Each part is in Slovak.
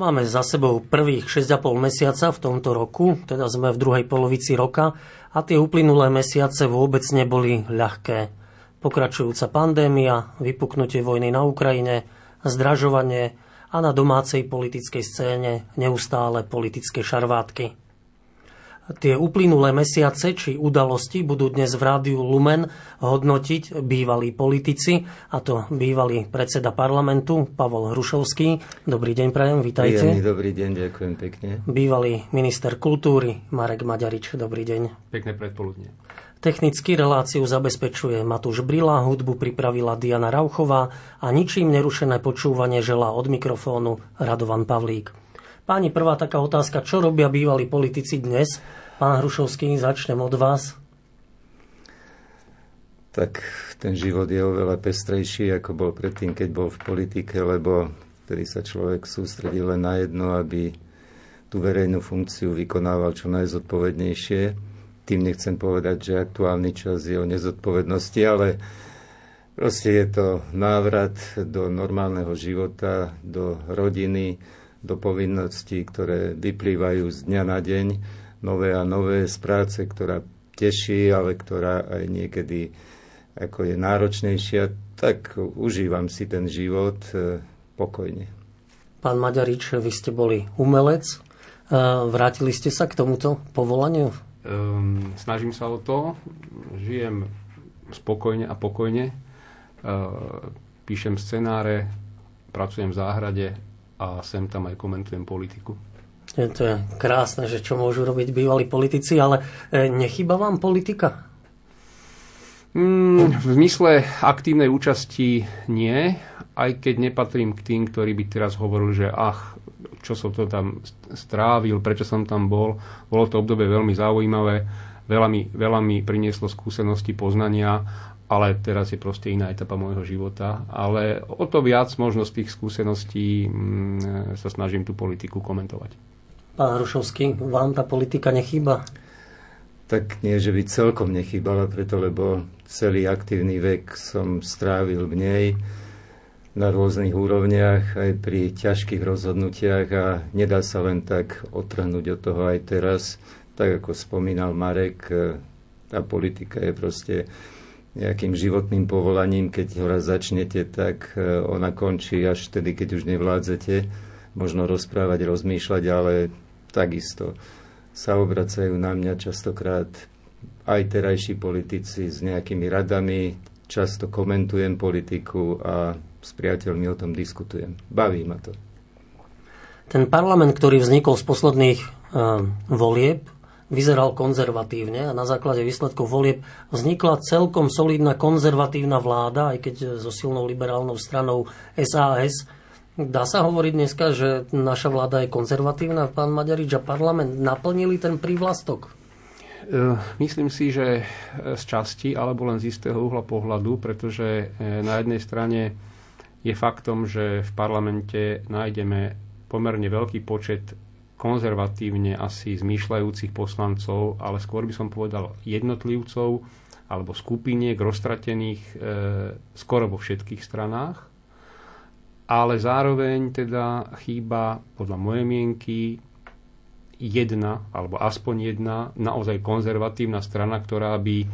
Máme za sebou prvých 6,5 mesiaca v tomto roku, teda sme v druhej polovici roka a tie uplynulé mesiace vôbec neboli ľahké. Pokračujúca pandémia, vypuknutie vojny na Ukrajine, zdražovanie a na domácej politickej scéne neustále politické šarvátky. Tie uplynulé mesiace či udalosti budú dnes v rádiu Lumen hodnotiť bývalí politici, a to bývalý predseda parlamentu Pavol Hrušovský. Dobrý deň, prajem, vítajte. Príjemný dobrý deň, ďakujem pekne. Bývalý minister kultúry Marek Maďarič, dobrý deň. Pekné predpoludne. Technicky reláciu zabezpečuje Matúš Brila, hudbu pripravila Diana Rauchová a ničím nerušené počúvanie želá od mikrofónu Radovan Pavlík. Páni, prvá taká otázka, čo robia bývalí politici dnes? Pán Hrušovský, začnem od vás. Tak ten život je oveľa pestrejší, ako bol predtým, keď bol v politike, lebo vtedy sa človek sústredil len na jedno, aby tú verejnú funkciu vykonával čo najzodpovednejšie. Tým nechcem povedať, že aktuálny čas je o nezodpovednosti, ale proste je to návrat do normálneho života, do rodiny, do povinností, ktoré vyplývajú z dňa na deň, nové a nové z práce, ktorá teší, ale ktorá aj niekedy ako je náročnejšia, tak užívam si ten život e, pokojne. Pán Maďarič, vy ste boli umelec. E, vrátili ste sa k tomuto povolaniu? Um, snažím sa o to. Žijem spokojne a pokojne. Uh, píšem scenáre, pracujem v záhrade, a sem tam aj komentujem politiku. Je to je krásne, že čo môžu robiť bývalí politici, ale e, nechyba vám politika? Mm, v zmysle aktívnej účasti nie, aj keď nepatrím k tým, ktorí by teraz hovorili, že ach, čo som to tam strávil, prečo som tam bol. Bolo to obdobie veľmi zaujímavé, veľa mi, veľa mi prinieslo skúsenosti, poznania ale teraz je proste iná etapa môjho života. Ale o to viac možno z tých skúseností mm, sa snažím tú politiku komentovať. Pán Hrušovský, vám tá politika nechýba? Tak nie, že by celkom nechýbala, preto lebo celý aktívny vek som strávil v nej na rôznych úrovniach, aj pri ťažkých rozhodnutiach a nedá sa len tak otrhnúť od toho aj teraz. Tak ako spomínal Marek, tá politika je proste nejakým životným povolaním, keď ho raz začnete, tak e, ona končí až vtedy, keď už nevládzete možno rozprávať, rozmýšľať, ale takisto sa obracajú na mňa častokrát aj terajší politici s nejakými radami, často komentujem politiku a s priateľmi o tom diskutujem. Baví ma to. Ten parlament, ktorý vznikol z posledných uh, volieb, vyzeral konzervatívne a na základe výsledkov volieb vznikla celkom solidná konzervatívna vláda, aj keď so silnou liberálnou stranou SAS. Dá sa hovoriť dneska, že naša vláda je konzervatívna, pán Maďarič a parlament naplnili ten prívlastok? E, myslím si, že z časti, alebo len z istého uhla pohľadu, pretože e, na jednej strane je faktom, že v parlamente nájdeme pomerne veľký počet konzervatívne asi zmýšľajúcich poslancov, ale skôr by som povedal jednotlivcov alebo skupiniek roztratených e, skoro vo všetkých stranách. Ale zároveň teda chýba podľa mojej mienky jedna, alebo aspoň jedna naozaj konzervatívna strana, ktorá by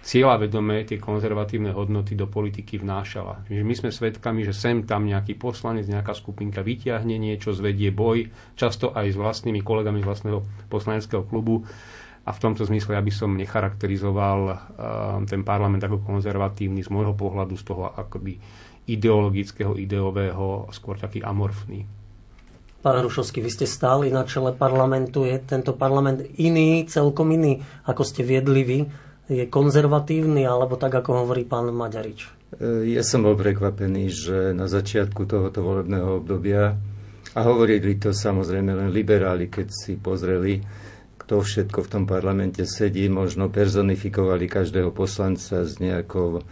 cieľavedomé tie konzervatívne hodnoty do politiky vnášala. Čiže my sme svedkami, že sem tam nejaký poslanec, nejaká skupinka vyťahne niečo, zvedie boj, často aj s vlastnými kolegami z vlastného poslaneckého klubu. A v tomto zmysle ja by som necharakterizoval uh, ten parlament ako konzervatívny z môjho pohľadu, z toho akoby ideologického, ideového, skôr taký amorfný. Pán Rušovský, vy ste stáli na čele parlamentu. Je tento parlament iný, celkom iný, ako ste viedli vy? je konzervatívny, alebo tak, ako hovorí pán Maďarič? E, ja som bol prekvapený, že na začiatku tohoto volebného obdobia, a hovorili to samozrejme len liberáli, keď si pozreli, kto všetko v tom parlamente sedí, možno personifikovali každého poslanca s nejakou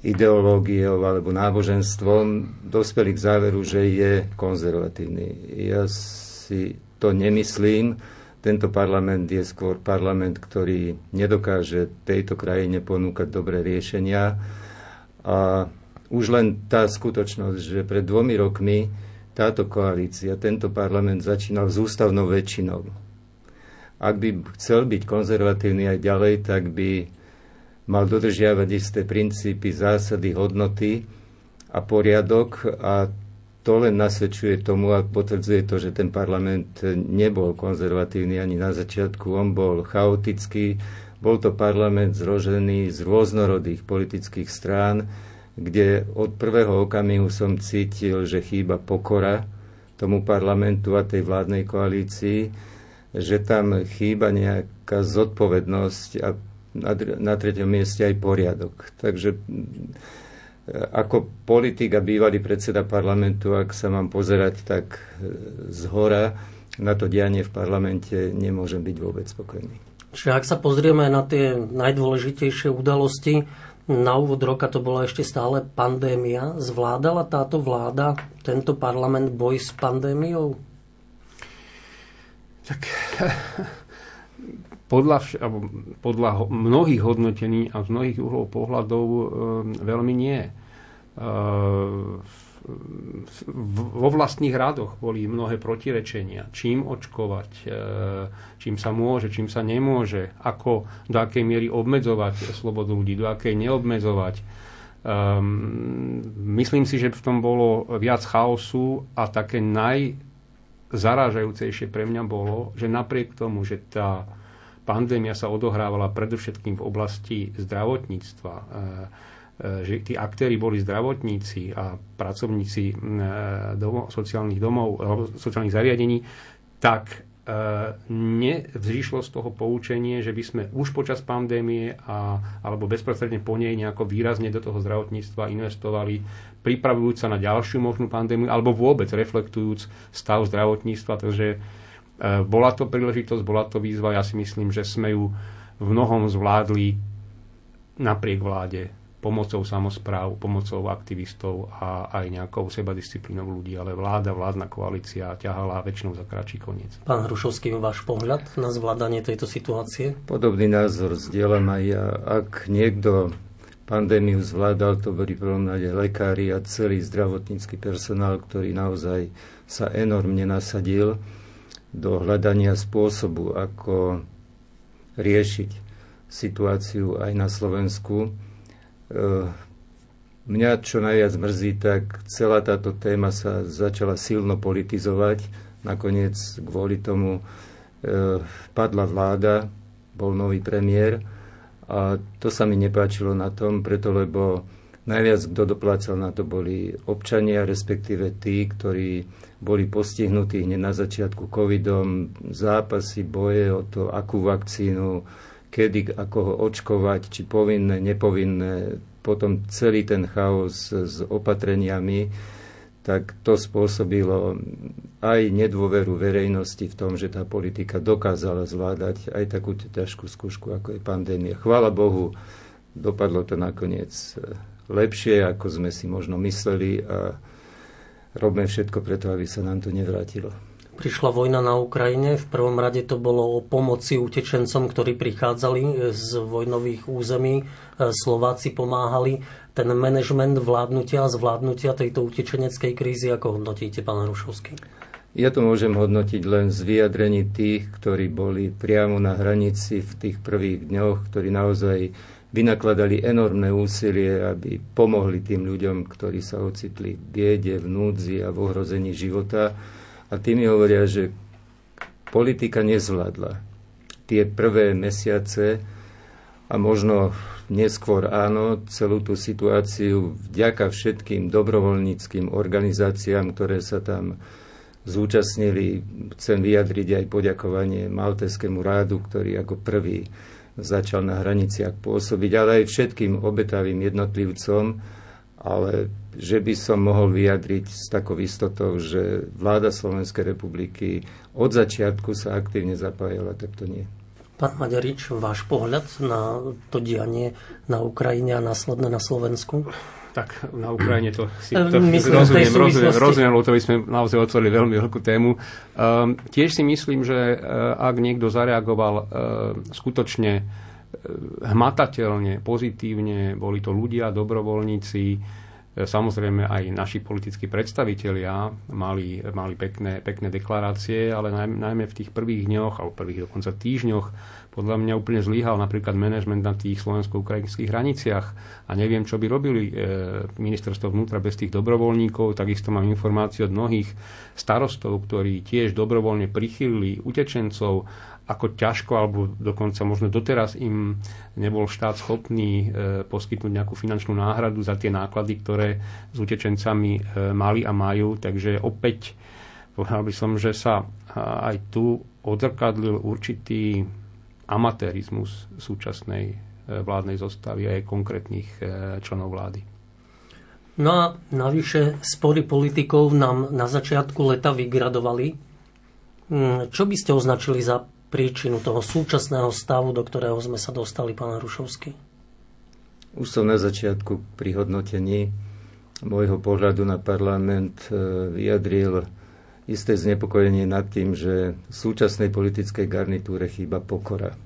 ideológiou alebo náboženstvom, dospeli k záveru, že je konzervatívny. Ja si to nemyslím tento parlament je skôr parlament, ktorý nedokáže tejto krajine ponúkať dobré riešenia. A už len tá skutočnosť, že pred dvomi rokmi táto koalícia, tento parlament začínal s ústavnou väčšinou. Ak by chcel byť konzervatívny aj ďalej, tak by mal dodržiavať isté princípy, zásady, hodnoty a poriadok a to len nasvedčuje tomu a potvrdzuje to, že ten parlament nebol konzervatívny ani na začiatku, on bol chaotický, bol to parlament zrožený z rôznorodých politických strán, kde od prvého okamihu som cítil, že chýba pokora tomu parlamentu a tej vládnej koalícii, že tam chýba nejaká zodpovednosť a na, na treťom mieste aj poriadok. Takže ako politik a bývalý predseda parlamentu, ak sa mám pozerať tak e, z hora na to dianie v parlamente, nemôžem byť vôbec spokojný. Čiže ak sa pozrieme na tie najdôležitejšie udalosti, na úvod roka to bola ešte stále pandémia. Zvládala táto vláda, tento parlament boj s pandémiou? Tak podľa, podľa mnohých hodnotení a z mnohých uhlov pohľadov e, veľmi nie vo vlastných radoch boli mnohé protirečenia. Čím očkovať, e, čím sa môže, čím sa nemôže, ako, do akej miery obmedzovať slobodu ľudí, do akej neobmedzovať. Um, myslím si, že v tom bolo viac chaosu a také najzarážajúcejšie pre mňa bolo, že napriek tomu, že tá pandémia sa odohrávala predovšetkým v oblasti zdravotníctva, e, E, že tí aktéry boli zdravotníci a pracovníci e, domov, sociálnych domov, sociálnych zariadení, tak nevzýšlo z toho poučenie, že by sme už počas pandémie a, alebo bezprostredne po nej nejako výrazne do toho zdravotníctva investovali, pripravujúc sa na ďalšiu možnú pandémiu, alebo vôbec reflektujúc stav zdravotníctva. Takže bola to príležitosť, bola to výzva. Ja si myslím, že sme ju v mnohom zvládli napriek vláde pomocou samozpráv, pomocou aktivistov a aj nejakou sebadisciplínou ľudí, ale vláda, vládna koalícia ťahala väčšinou za kratší koniec. Pán Hrušovský, váš pohľad na zvládanie tejto situácie? Podobný názor zdieľam aj ja. Ak niekto pandémiu zvládal, to boli prvom rade lekári a celý zdravotnícky personál, ktorý naozaj sa enormne nasadil do hľadania spôsobu, ako riešiť situáciu aj na Slovensku Eh, mňa čo najviac mrzí, tak celá táto téma sa začala silno politizovať. Nakoniec kvôli tomu eh, padla vláda, bol nový premiér a to sa mi nepáčilo na tom, preto lebo najviac kto doplácal na to boli občania, respektíve tí, ktorí boli postihnutí hneď na začiatku covidom, zápasy, boje o to, akú vakcínu, kedy, ako ho očkovať, či povinné, nepovinné, potom celý ten chaos s opatreniami, tak to spôsobilo aj nedôveru verejnosti v tom, že tá politika dokázala zvládať aj takúto ťažkú skúšku, ako je pandémia. Chvála Bohu, dopadlo to nakoniec lepšie, ako sme si možno mysleli a robíme všetko preto, aby sa nám to nevrátilo prišla vojna na Ukrajine. V prvom rade to bolo o pomoci utečencom, ktorí prichádzali z vojnových území. E, Slováci pomáhali. Ten manažment vládnutia a zvládnutia tejto utečeneckej krízy, ako hodnotíte, pán Rušovský? Ja to môžem hodnotiť len z vyjadrení tých, ktorí boli priamo na hranici v tých prvých dňoch, ktorí naozaj vynakladali enormné úsilie, aby pomohli tým ľuďom, ktorí sa ocitli v biede, v núdzi a v ohrození života a tí hovoria, že politika nezvládla tie prvé mesiace a možno neskôr áno, celú tú situáciu vďaka všetkým dobrovoľníckým organizáciám, ktoré sa tam zúčastnili. Chcem vyjadriť aj poďakovanie Malteskému rádu, ktorý ako prvý začal na hraniciach pôsobiť, ale aj všetkým obetavým jednotlivcom, ale že by som mohol vyjadriť s takou istotou, že vláda Slovenskej republiky od začiatku sa aktívne zapájala, tak to nie. Pán Maďarič, váš pohľad na to dianie na Ukrajine a následne na Slovensku? Tak na Ukrajine to si to myslím, rozumiem, rozumiem, rozumiem, lebo to by sme naozaj otvorili veľmi veľkú tému. Um, tiež si myslím, že uh, ak niekto zareagoval uh, skutočne hmatateľne, pozitívne, boli to ľudia, dobrovoľníci, Samozrejme aj naši politickí predstavitelia mali, mali pekné, pekné deklarácie, ale najmä v tých prvých dňoch, alebo prvých dokonca týždňoch, podľa mňa úplne zlyhal napríklad manažment na tých slovensko-ukrajinských hraniciach a neviem, čo by robili e, ministerstvo vnútra bez tých dobrovoľníkov. Takisto mám informáciu od mnohých starostov, ktorí tiež dobrovoľne prichylili utečencov ako ťažko, alebo dokonca možno doteraz im nebol štát schopný e, poskytnúť nejakú finančnú náhradu za tie náklady, ktoré s utečencami e, mali a majú. Takže opäť povedal by som, že sa aj tu odrkadlil určitý amatérizmus súčasnej e, vládnej zostavy a aj konkrétnych členov vlády. No a navyše spory politikov nám na začiatku leta vygradovali. Hm, čo by ste označili za príčinu toho súčasného stavu, do ktorého sme sa dostali, pán Rušovský? Už som na začiatku pri hodnotení môjho pohľadu na parlament e, vyjadril isté znepokojenie nad tým, že v súčasnej politickej garnitúre chýba pokora.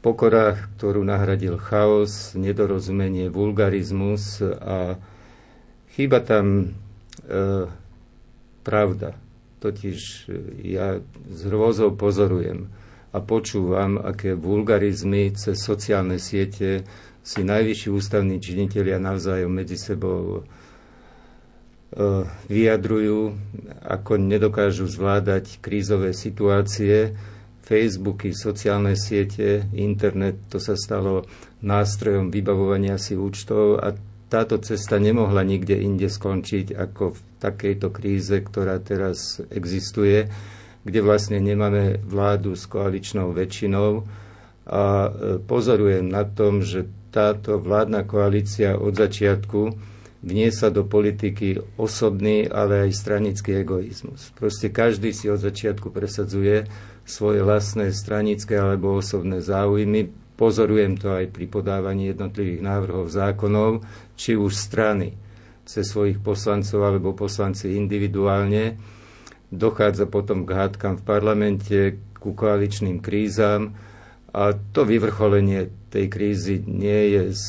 Pokora, ktorú nahradil chaos, nedorozumenie, vulgarizmus a chýba tam e, pravda, Totiž e, ja s hrôzou pozorujem a počúvam, aké vulgarizmy cez sociálne siete si najvyšší ústavní činitelia navzájom medzi sebou vyjadrujú, ako nedokážu zvládať krízové situácie. Facebooky, sociálne siete, internet, to sa stalo nástrojom vybavovania si účtov a táto cesta nemohla nikde inde skončiť ako v takejto kríze, ktorá teraz existuje, kde vlastne nemáme vládu s koaličnou väčšinou a e, pozorujem na tom, že táto vládna koalícia od začiatku vniesa do politiky osobný, ale aj stranický egoizmus. Proste každý si od začiatku presadzuje svoje vlastné stranické alebo osobné záujmy. Pozorujem to aj pri podávaní jednotlivých návrhov zákonov, či už strany cez svojich poslancov alebo poslanci individuálne. Dochádza potom k hádkam v parlamente, ku koaličným krízam a to vyvrcholenie tej krízy nie je z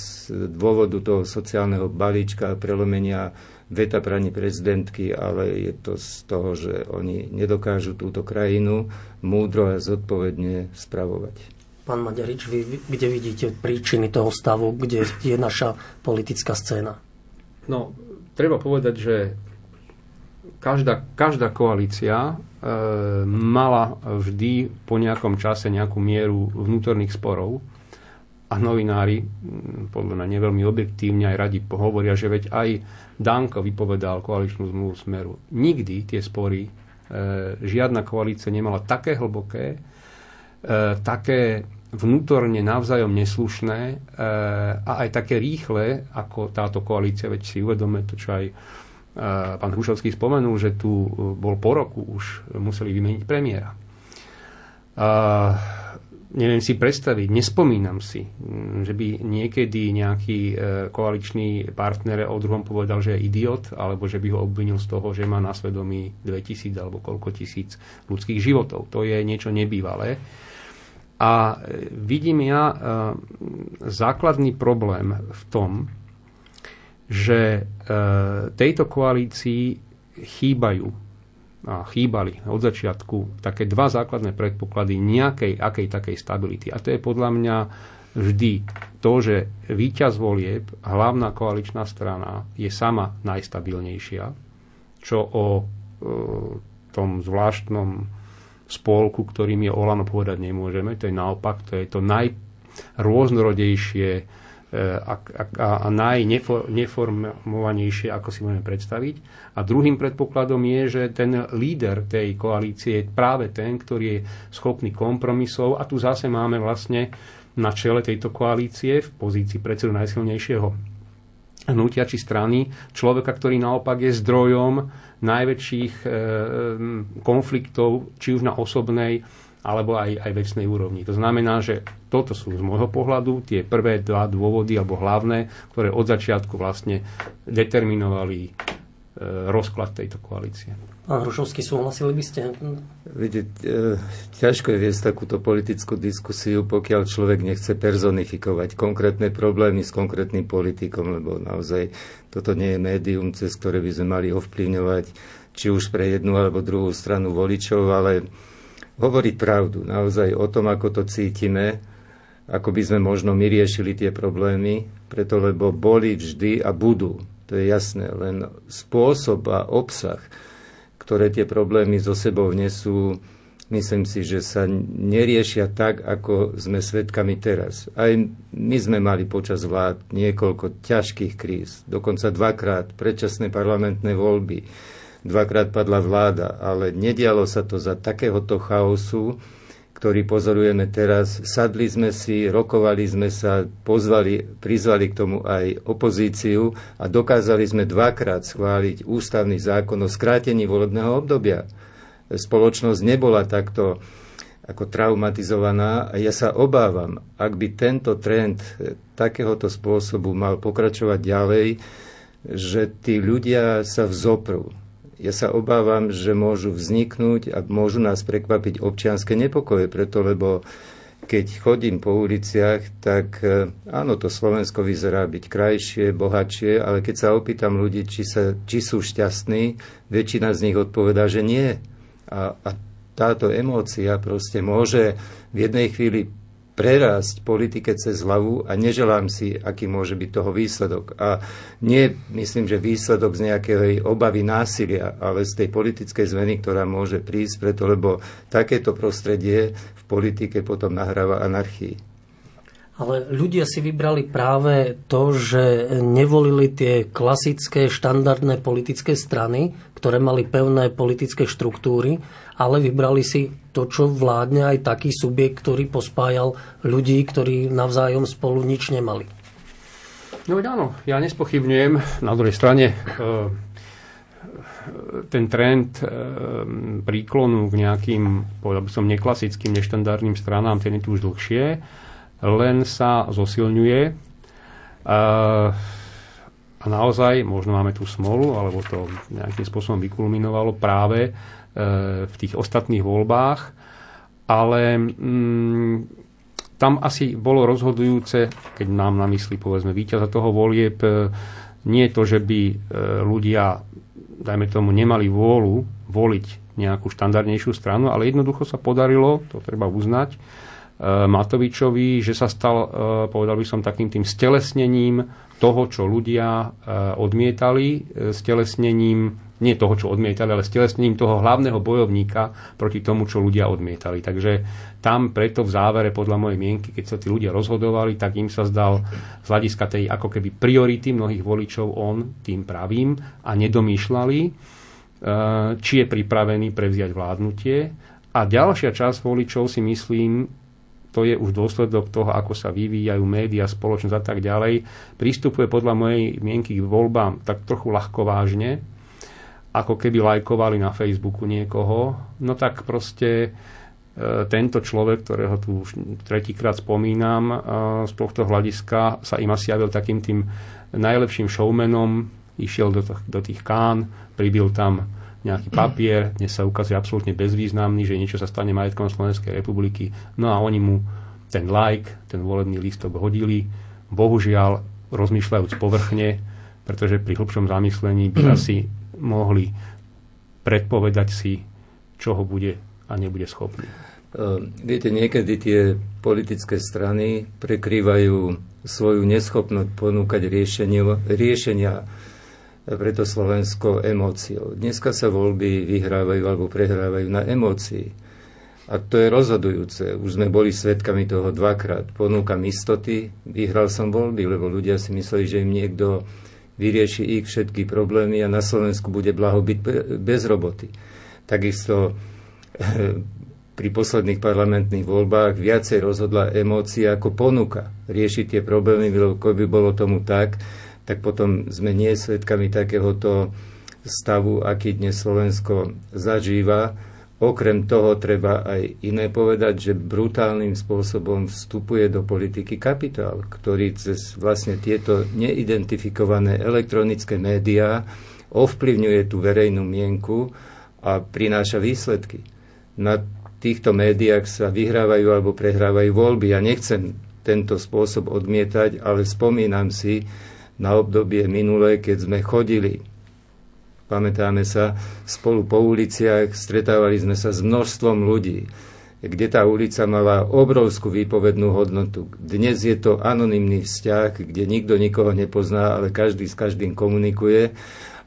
dôvodu toho sociálneho balíčka a prelomenia veta prani prezidentky, ale je to z toho, že oni nedokážu túto krajinu múdro a zodpovedne spravovať. Pán Maďarič, vy kde vidíte príčiny toho stavu, kde je naša politická scéna? No, treba povedať, že každá, každá koalícia e, mala vždy po nejakom čase nejakú mieru vnútorných sporov a novinári, podľa mňa neveľmi objektívne aj radi hovoria, že veď aj Danko vypovedal koaličnú zmluvu Smeru. Nikdy tie spory, e, žiadna koalícia nemala také hlboké, E, také vnútorne navzájom neslušné e, a aj také rýchle, ako táto koalícia, veď si uvedome to, čo aj pán Hrušovský spomenul, že tu bol po roku už museli vymeniť premiéra. Neviem si predstaviť, nespomínam si, že by niekedy nejaký koaličný partner o druhom povedal, že je idiot, alebo že by ho obvinil z toho, že má na svedomí 2000 alebo koľko tisíc ľudských životov. To je niečo nebývalé. A vidím ja e, základný problém v tom, že e, tejto koalícii chýbajú a chýbali od začiatku také dva základné predpoklady nejakej akej takej stability. A to je podľa mňa vždy to, že víťaz volieb, hlavná koaličná strana, je sama najstabilnejšia, čo o e, tom zvláštnom spolku, ktorým je Olano povedať nemôžeme. To je naopak, to je to najrôznorodejšie a, a, a najneformovanejšie, ako si môžeme predstaviť. A druhým predpokladom je, že ten líder tej koalície je práve ten, ktorý je schopný kompromisov a tu zase máme vlastne na čele tejto koalície v pozícii predsedu najsilnejšieho hnutia či strany, človeka, ktorý naopak je zdrojom najväčších e, konfliktov, či už na osobnej alebo aj, aj vecnej úrovni. To znamená, že toto sú z môjho pohľadu tie prvé dva dôvody alebo hlavné, ktoré od začiatku vlastne determinovali e, rozklad tejto koalície. Pán Hrušovský, súhlasili by ste? Viete, e, ťažko je viesť takúto politickú diskusiu, pokiaľ človek nechce personifikovať konkrétne problémy s konkrétnym politikom, lebo naozaj toto nie je médium, cez ktoré by sme mali ovplyvňovať či už pre jednu alebo druhú stranu voličov, ale hovoriť pravdu naozaj o tom, ako to cítime, ako by sme možno my riešili tie problémy, preto lebo boli vždy a budú. To je jasné, len spôsob a obsah, ktoré tie problémy zo sebou nesú, myslím si, že sa neriešia tak, ako sme svedkami teraz. Aj my sme mali počas vlád niekoľko ťažkých kríz, dokonca dvakrát predčasné parlamentné voľby, dvakrát padla vláda, ale nedialo sa to za takéhoto chaosu, ktorý pozorujeme teraz. Sadli sme si, rokovali sme sa, pozvali, prizvali k tomu aj opozíciu a dokázali sme dvakrát schváliť ústavný zákon o skrátení volebného obdobia. Spoločnosť nebola takto ako traumatizovaná a ja sa obávam, ak by tento trend takéhoto spôsobu mal pokračovať ďalej, že tí ľudia sa vzoprú ja sa obávam, že môžu vzniknúť a môžu nás prekvapiť občianske nepokoje, preto lebo keď chodím po uliciach, tak e, áno, to Slovensko vyzerá byť krajšie, bohatšie, ale keď sa opýtam ľudí, či, sa, či sú šťastní, väčšina z nich odpovedá, že nie. A, a táto emócia proste môže v jednej chvíli prerásť politike cez hlavu a neželám si, aký môže byť toho výsledok. A nie myslím, že výsledok z nejakej obavy násilia, ale z tej politickej zmeny, ktorá môže prísť, preto lebo takéto prostredie v politike potom nahráva anarchii. Ale ľudia si vybrali práve to, že nevolili tie klasické štandardné politické strany, ktoré mali pevné politické štruktúry, ale vybrali si to, čo vládne aj taký subjekt, ktorý pospájal ľudí, ktorí navzájom spolu nič nemali. No áno, ja nespochybňujem. Na druhej strane e, ten trend e, príklonu k nejakým, povedal by som, neklasickým, neštandardným stranám, ten je tu už dlhšie len sa zosilňuje. A naozaj, možno máme tú smolu, alebo to nejakým spôsobom vykulminovalo práve e, v tých ostatných voľbách, ale mm, tam asi bolo rozhodujúce, keď nám na mysli povedzme víťaza toho volieb, e, nie to, že by e, ľudia, dajme tomu, nemali vôľu voliť nejakú štandardnejšiu stranu, ale jednoducho sa podarilo, to treba uznať, Matovičovi, že sa stal, povedal by som, takým tým stelesnením toho, čo ľudia eh, odmietali, stelesnením nie toho, čo odmietali, ale stelesnením toho hlavného bojovníka proti tomu, čo ľudia odmietali. Takže tam preto v závere, podľa mojej mienky, keď sa tí ľudia rozhodovali, tak im sa zdal z hľadiska tej ako keby priority mnohých voličov on tým pravým a nedomýšľali, či je pripravený prevziať vládnutie. A ďalšia časť voličov si myslím, to je už dôsledok toho, ako sa vyvíjajú médiá, spoločnosť a tak ďalej, prístupuje podľa mojej mienky k voľbám tak trochu ľahko vážne, ako keby lajkovali na Facebooku niekoho, no tak proste e, tento človek, ktorého tu už tretíkrát spomínam, e, z tohto hľadiska sa im asi javil takým tým najlepším showmanom, išiel do, do tých kán, pribil tam nejaký papier, dnes sa ukazuje absolútne bezvýznamný, že niečo sa stane majetkom Slovenskej republiky. No a oni mu ten like, ten volebný lístok hodili. Bohužiaľ, rozmýšľajúc povrchne, pretože pri hlbšom zamyslení by asi mohli predpovedať si, čo ho bude a nebude schopný. Ehm, viete, niekedy tie politické strany prekrývajú svoju neschopnosť ponúkať riešenia, riešenia preto Slovensko emóciou. Dneska sa voľby vyhrávajú alebo prehrávajú na emócii. A to je rozhodujúce. Už sme boli svetkami toho dvakrát. Ponúkam istoty, vyhral som voľby, lebo ľudia si mysleli, že im niekto vyrieši ich všetky problémy a na Slovensku bude blahobyt bez roboty. Takisto pri posledných parlamentných voľbách viacej rozhodla emócia ako ponuka riešiť tie problémy, lebo by bolo tomu tak, tak potom sme nie svetkami takéhoto stavu, aký dnes Slovensko zažíva. Okrem toho treba aj iné povedať, že brutálnym spôsobom vstupuje do politiky kapitál, ktorý cez vlastne tieto neidentifikované elektronické médiá ovplyvňuje tú verejnú mienku a prináša výsledky. Na týchto médiách sa vyhrávajú alebo prehrávajú voľby. Ja nechcem tento spôsob odmietať, ale spomínam si na obdobie minulé, keď sme chodili pamätáme sa, spolu po uliciach, stretávali sme sa s množstvom ľudí, kde tá ulica mala obrovskú výpovednú hodnotu. Dnes je to anonymný vzťah, kde nikto nikoho nepozná, ale každý s každým komunikuje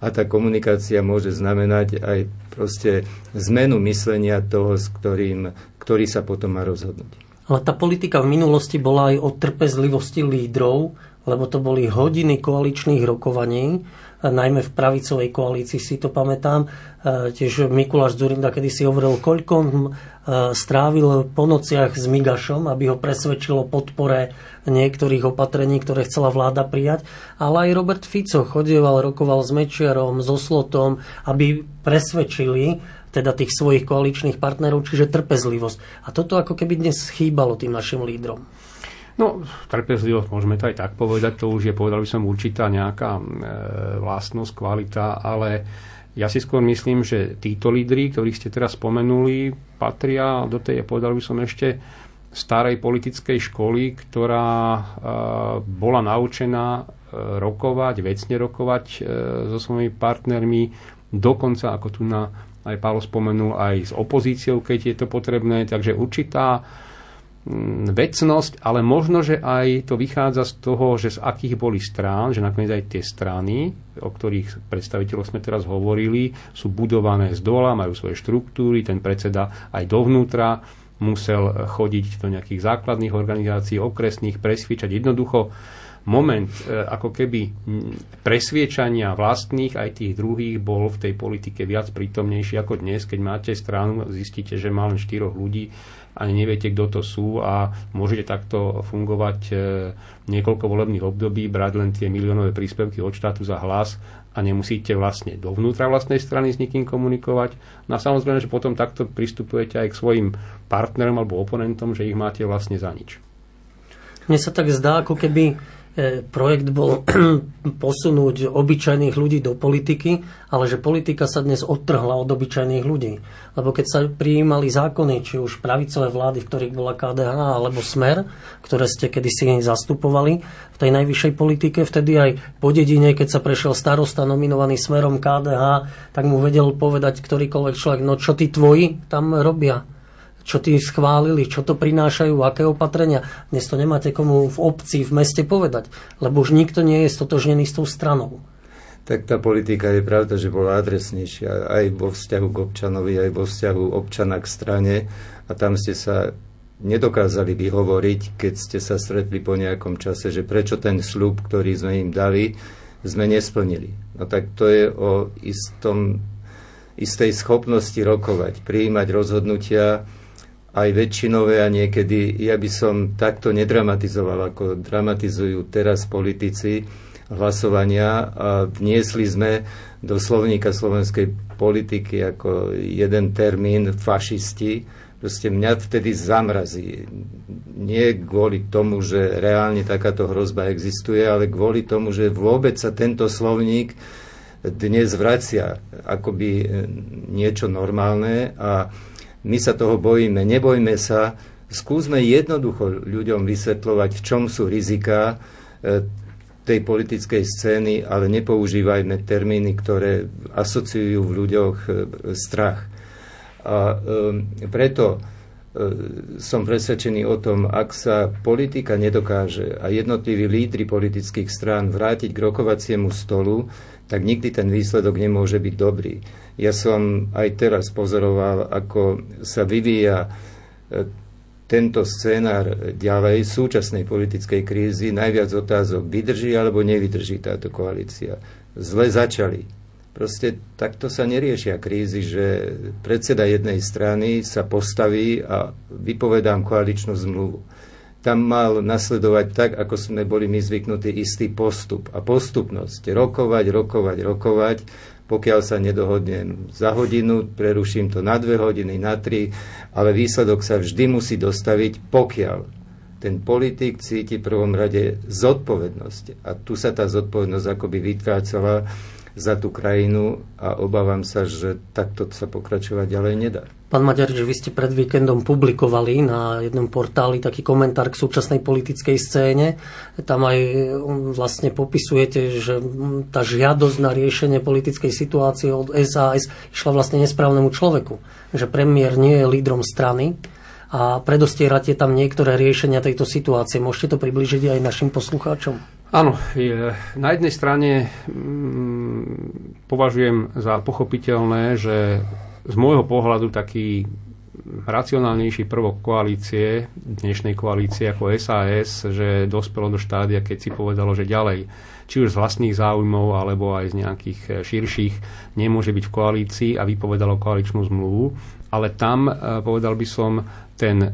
a tá komunikácia môže znamenať aj proste zmenu myslenia toho, s ktorým, ktorý sa potom má rozhodnúť. Ale tá politika v minulosti bola aj o trpezlivosti lídrov, lebo to boli hodiny koaličných rokovaní najmä v pravicovej koalícii si to pamätám. E, tiež Mikuláš Zurinda kedy si hovoril, koľko e, strávil po nociach s Migašom, aby ho presvedčilo podpore niektorých opatrení, ktoré chcela vláda prijať. Ale aj Robert Fico chodieval, rokoval s Mečiarom, so Slotom, aby presvedčili teda tých svojich koaličných partnerov, čiže trpezlivosť. A toto ako keby dnes chýbalo tým našim lídrom. No, trpezlivosť, môžeme to aj tak povedať, to už je, povedal by som, určitá nejaká e, vlastnosť, kvalita, ale ja si skôr myslím, že títo lídry, ktorých ste teraz spomenuli, patria do tej, povedal by som ešte, starej politickej školy, ktorá e, bola naučená e, rokovať, vecne rokovať e, so svojimi partnermi, dokonca, ako tu na, aj Pálo spomenul, aj s opozíciou, keď je to potrebné. Takže určitá vecnosť, ale možno, že aj to vychádza z toho, že z akých boli strán, že nakoniec aj tie strany, o ktorých predstaviteľov sme teraz hovorili, sú budované z dola, majú svoje štruktúry, ten predseda aj dovnútra musel chodiť do nejakých základných organizácií, okresných, presviečať. Jednoducho moment e, ako keby presviečania vlastných aj tých druhých bol v tej politike viac prítomnejší ako dnes, keď máte stranu, zistíte, že má len štyroch ľudí ani neviete, kto to sú a môžete takto fungovať e, niekoľko volebných období, brať len tie miliónové príspevky od štátu za hlas a nemusíte vlastne dovnútra vlastnej strany s nikým komunikovať. No a samozrejme, že potom takto pristupujete aj k svojim partnerom alebo oponentom, že ich máte vlastne za nič. Mne sa tak zdá, ako keby projekt bol posunúť obyčajných ľudí do politiky, ale že politika sa dnes odtrhla od obyčajných ľudí. Lebo keď sa prijímali zákony, či už pravicové vlády, v ktorých bola KDH alebo Smer, ktoré ste kedysi zastupovali v tej najvyššej politike, vtedy aj po dedine, keď sa prešiel starosta nominovaný Smerom KDH, tak mu vedel povedať ktorýkoľvek človek, no čo tí tvoji tam robia čo tí schválili, čo to prinášajú, aké opatrenia. Dnes to nemáte komu v obci, v meste povedať, lebo už nikto nie je stotožnený s tou stranou. Tak tá politika je pravda, že bola adresnejšia aj vo vzťahu k občanovi, aj vo vzťahu občana k strane a tam ste sa nedokázali vyhovoriť, keď ste sa stretli po nejakom čase, že prečo ten slub, ktorý sme im dali, sme nesplnili. No tak to je o istom, istej schopnosti rokovať, prijímať rozhodnutia, aj väčšinové a niekedy, ja by som takto nedramatizoval, ako dramatizujú teraz politici hlasovania a vniesli sme do slovníka slovenskej politiky ako jeden termín fašisti. Proste mňa vtedy zamrazí. Nie kvôli tomu, že reálne takáto hrozba existuje, ale kvôli tomu, že vôbec sa tento slovník dnes vracia akoby niečo normálne a my sa toho bojíme, nebojme sa, skúsme jednoducho ľuďom vysvetľovať, v čom sú rizika e, tej politickej scény, ale nepoužívajme termíny, ktoré asociujú v ľuďoch e, strach. A e, preto som presvedčený o tom, ak sa politika nedokáže a jednotliví lídry politických strán vrátiť k rokovaciemu stolu, tak nikdy ten výsledok nemôže byť dobrý. Ja som aj teraz pozoroval, ako sa vyvíja e, tento scénár ďalej súčasnej politickej krízy. Najviac otázok vydrží alebo nevydrží táto koalícia. Zle začali. Proste takto sa neriešia krízy, že predseda jednej strany sa postaví a vypovedám koaličnú zmluvu. Tam mal nasledovať tak, ako sme boli my zvyknutí, istý postup a postupnosť. Rokovať, rokovať, rokovať pokiaľ sa nedohodnem za hodinu, preruším to na dve hodiny, na tri, ale výsledok sa vždy musí dostaviť, pokiaľ ten politik cíti v prvom rade zodpovednosť. A tu sa tá zodpovednosť akoby vytrácala za tú krajinu a obávam sa, že takto sa pokračovať ďalej nedá. Pán Maďarič, vy ste pred víkendom publikovali na jednom portáli taký komentár k súčasnej politickej scéne. Tam aj um, vlastne popisujete, že tá žiadosť na riešenie politickej situácie od SAS išla vlastne nesprávnemu človeku. Že premiér nie je lídrom strany a predostierate tam niektoré riešenia tejto situácie. Môžete to približiť aj našim poslucháčom? Áno, je, na jednej strane mm, považujem za pochopiteľné, že z môjho pohľadu taký racionálnejší prvok koalície, dnešnej koalície ako SAS, že dospelo do štádia, keď si povedalo, že ďalej, či už z vlastných záujmov, alebo aj z nejakých eh, širších, nemôže byť v koalícii a vypovedalo koaličnú zmluvu. Ale tam, eh, povedal by som, ten e,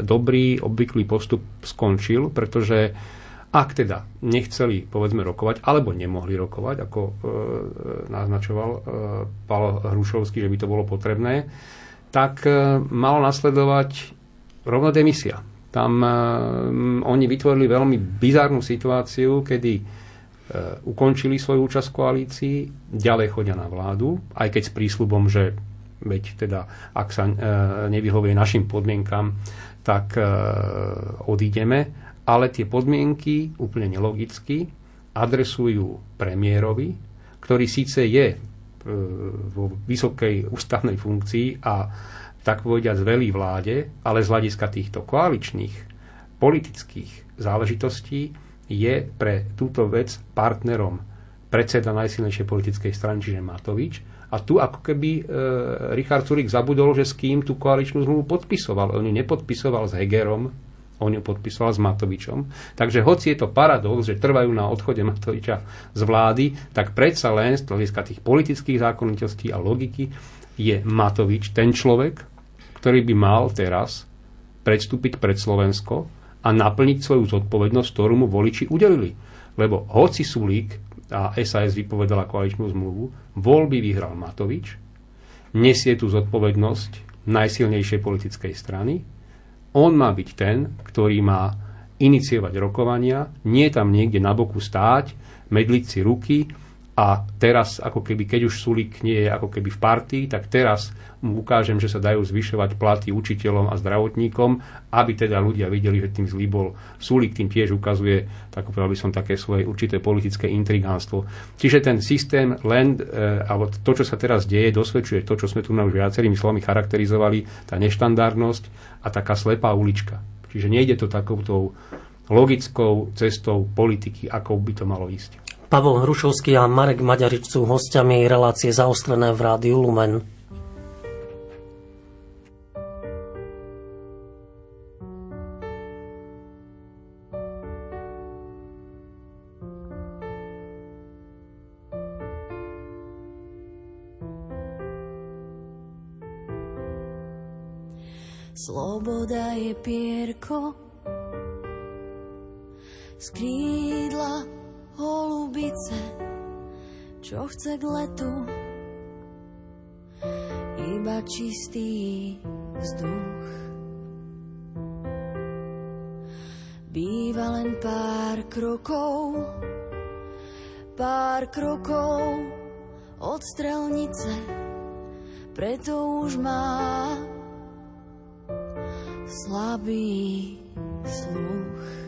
dobrý, obvyklý postup skončil, pretože ak teda nechceli, povedzme, rokovať, alebo nemohli rokovať, ako e, naznačoval e, Pavel Hrušovský, že by to bolo potrebné, tak e, malo nasledovať rovno demisia. Tam e, oni vytvorili veľmi bizarnú situáciu, kedy e, ukončili svoju účasť v koalícii, ďalej chodia na vládu, aj keď s prísľubom, že veď teda, ak sa e, nevyhovuje našim podmienkam, tak e, odídeme ale tie podmienky úplne nelogicky adresujú premiérovi, ktorý síce je e, vo vysokej ústavnej funkcii a tak povediať velí vláde, ale z hľadiska týchto koaličných politických záležitostí je pre túto vec partnerom predseda najsilnejšej politickej strany, čiže Matovič. A tu ako keby e, Richard Surik zabudol, že s kým tú koaličnú zmluvu podpisoval. On ju nepodpisoval s Hegerom, on ju podpisoval s Matovičom. Takže hoci je to paradox, že trvajú na odchode Matoviča z vlády, tak predsa len z hľadiska tých politických zákonitostí a logiky je Matovič ten človek, ktorý by mal teraz predstúpiť pred Slovensko a naplniť svoju zodpovednosť, ktorú mu voliči udelili. Lebo hoci Sulík a SAS vypovedala koaličnú zmluvu, voľby vyhral Matovič, nesie tú zodpovednosť najsilnejšej politickej strany, on má byť ten, ktorý má iniciovať rokovania, nie tam niekde na boku stáť, medliť si ruky a teraz, ako keby, keď už Sulik nie je ako keby v partii, tak teraz mu ukážem, že sa dajú zvyšovať platy učiteľom a zdravotníkom, aby teda ľudia videli, že tým zlý bol Sulik, tým tiež ukazuje, tak by som, také svoje určité politické intrigánstvo. Čiže ten systém len, alebo to, čo sa teraz deje, dosvedčuje to, čo sme tu na už viacerými slovami charakterizovali, tá neštandardnosť a taká slepá ulička. Čiže nejde to takouto logickou cestou politiky, ako by to malo ísť. Pavol Hrušovský a Marek Maďarič sú hostiami relácie zaostrené v rádiu Lumen. Sloboda je pierko z krídla holubice, čo chce k letu, iba čistý vzduch. Býva len pár krokov, pár krokov od strelnice, preto už má slabý sluch.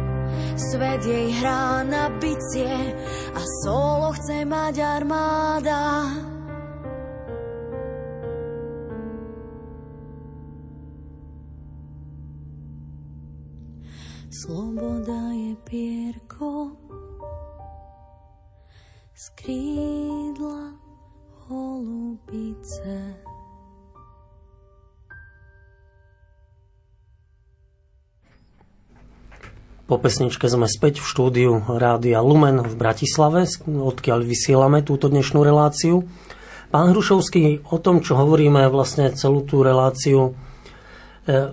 Svet jej hrá na bicie a solo chce mať armáda. Sloboda je pierko z krídla holubice. Po pesničke sme späť v štúdiu Rádia Lumen v Bratislave, odkiaľ vysielame túto dnešnú reláciu. Pán Hrušovský, o tom, čo hovoríme vlastne celú tú reláciu, e,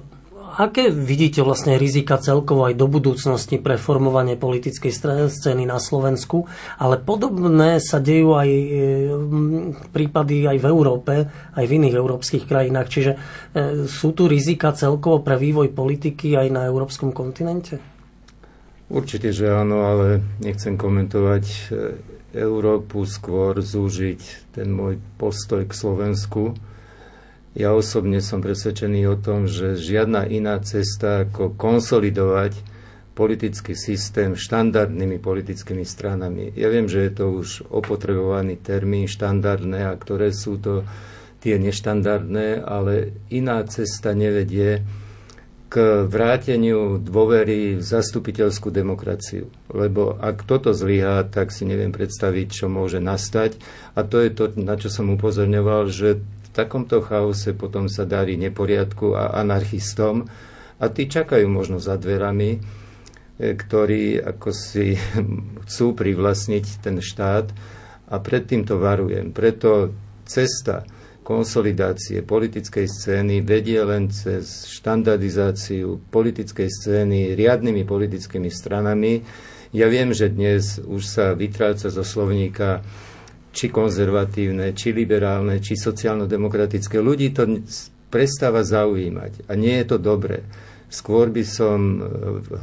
aké vidíte vlastne rizika celkovo aj do budúcnosti pre formovanie politickej scény na Slovensku, ale podobné sa dejú aj e, prípady aj v Európe, aj v iných európskych krajinách. Čiže e, sú tu rizika celkovo pre vývoj politiky aj na európskom kontinente? Určite, že áno, ale nechcem komentovať e, Európu, skôr zúžiť ten môj postoj k Slovensku. Ja osobne som presvedčený o tom, že žiadna iná cesta ako konsolidovať politický systém štandardnými politickými stranami. Ja viem, že je to už opotrebovaný termín štandardné a ktoré sú to tie neštandardné, ale iná cesta nevedie k vráteniu dôvery v zastupiteľskú demokraciu. Lebo ak toto zlyhá, tak si neviem predstaviť, čo môže nastať. A to je to, na čo som upozorňoval, že v takomto chaose potom sa darí neporiadku a anarchistom. A tí čakajú možno za dverami, e, ktorí ako si chcú privlastniť ten štát. A predtým to varujem. Preto cesta konsolidácie politickej scény vedie len cez štandardizáciu politickej scény riadnymi politickými stranami. Ja viem, že dnes už sa vytráca zo slovníka či konzervatívne, či liberálne, či sociálno-demokratické. Ľudí to prestáva zaujímať a nie je to dobré. Skôr by som eh,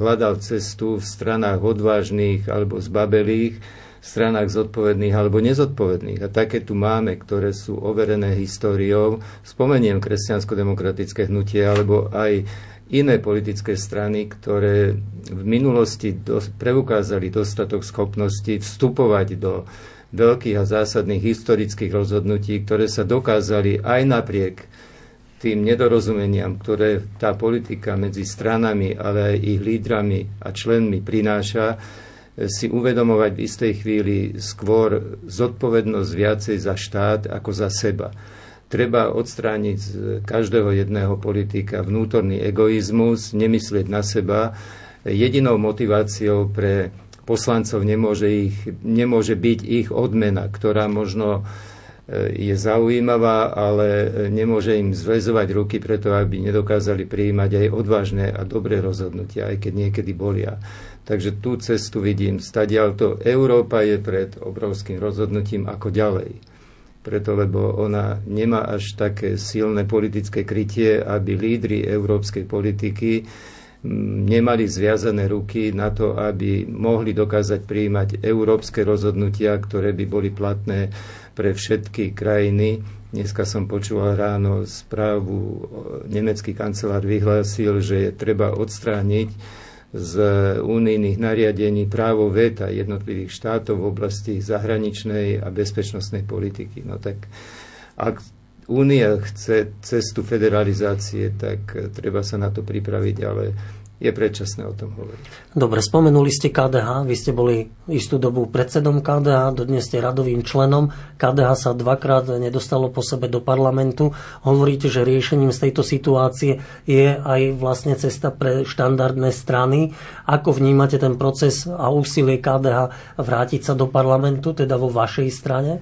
hľadal cestu v stranách odvážnych alebo zbabelých, stranách zodpovedných alebo nezodpovedných. A také tu máme, ktoré sú overené históriou. Spomeniem kresťansko-demokratické hnutie alebo aj iné politické strany, ktoré v minulosti preukázali dostatok schopnosti vstupovať do veľkých a zásadných historických rozhodnutí, ktoré sa dokázali aj napriek tým nedorozumeniam, ktoré tá politika medzi stranami, ale aj ich lídrami a členmi prináša, si uvedomovať v istej chvíli skôr zodpovednosť viacej za štát ako za seba. Treba odstrániť z každého jedného politika vnútorný egoizmus, nemyslieť na seba. Jedinou motiváciou pre poslancov nemôže, ich, nemôže byť ich odmena, ktorá možno e, je zaujímavá, ale nemôže im zväzovať ruky preto, aby nedokázali prijímať aj odvážne a dobré rozhodnutia, aj keď niekedy bolia. Takže tú cestu vidím. Stadiaľ to Európa je pred obrovským rozhodnutím ako ďalej. Preto, lebo ona nemá až také silné politické krytie, aby lídry európskej politiky nemali zviazané ruky na to, aby mohli dokázať prijímať európske rozhodnutia, ktoré by boli platné pre všetky krajiny. Dneska som počúval ráno správu, nemecký kancelár vyhlásil, že je treba odstrániť z unijných nariadení právo veta jednotlivých štátov v oblasti zahraničnej a bezpečnostnej politiky. No tak ak Únia chce cestu federalizácie, tak treba sa na to pripraviť, ale je predčasné o tom hovoriť. Dobre, spomenuli ste KDH, vy ste boli istú dobu predsedom KDH, dodnes ste radovým členom. KDH sa dvakrát nedostalo po sebe do parlamentu. Hovoríte, že riešením z tejto situácie je aj vlastne cesta pre štandardné strany. Ako vnímate ten proces a úsilie KDH vrátiť sa do parlamentu, teda vo vašej strane?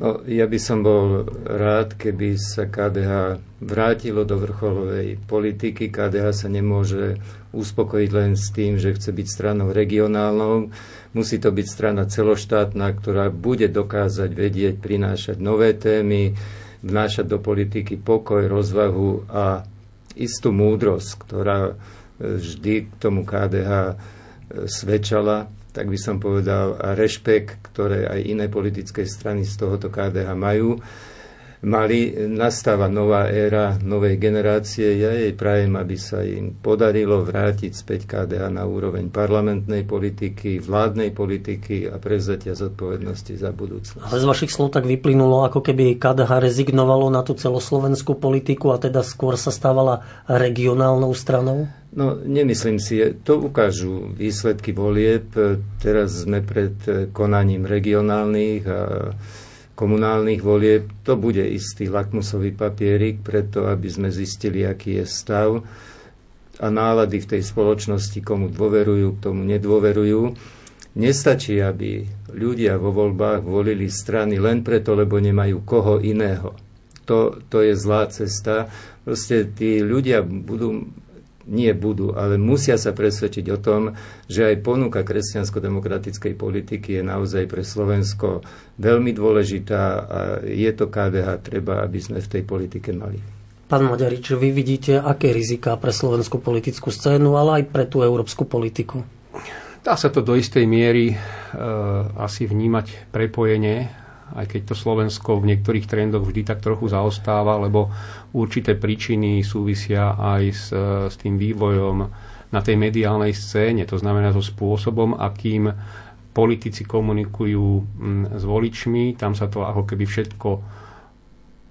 No, ja by som bol rád, keby sa KDH vrátilo do vrcholovej politiky. KDH sa nemôže uspokojiť len s tým, že chce byť stranou regionálnou. Musí to byť strana celoštátna, ktorá bude dokázať vedieť, prinášať nové témy, vnášať do politiky pokoj, rozvahu a istú múdrosť, ktorá vždy k tomu KDH svedčala tak by som povedal, rešpekt, ktoré aj iné politické strany z tohoto KDH majú. Mali, nastáva nová éra novej generácie. Ja jej prajem, aby sa im podarilo vrátiť späť KDH na úroveň parlamentnej politiky, vládnej politiky a prevzatia zodpovednosti za budúcnosť. Ale z vašich slov tak vyplynulo, ako keby KDH rezignovalo na tú celoslovenskú politiku a teda skôr sa stávala regionálnou stranou? No, nemyslím si. To ukážu výsledky volieb. Teraz sme pred konaním regionálnych a komunálnych volieb. To bude istý lakmusový papierik preto, aby sme zistili, aký je stav. a nálady v tej spoločnosti, komu dôverujú, tomu nedôverujú. Nestačí, aby ľudia vo voľbách volili strany len preto, lebo nemajú koho iného. To, to je zlá cesta. Proste tí ľudia budú nie budú, ale musia sa presvedčiť o tom, že aj ponuka kresťansko-demokratickej politiky je naozaj pre Slovensko veľmi dôležitá a je to KDH treba, aby sme v tej politike mali. Pán Maďarič, vy vidíte, aké rizika pre slovenskú politickú scénu, ale aj pre tú európsku politiku? Dá sa to do istej miery e, asi vnímať prepojenie, aj keď to Slovensko v niektorých trendoch vždy tak trochu zaostáva, lebo určité príčiny súvisia aj s, s tým vývojom na tej mediálnej scéne, to znamená so spôsobom, akým politici komunikujú s voličmi, tam sa to ako keby všetko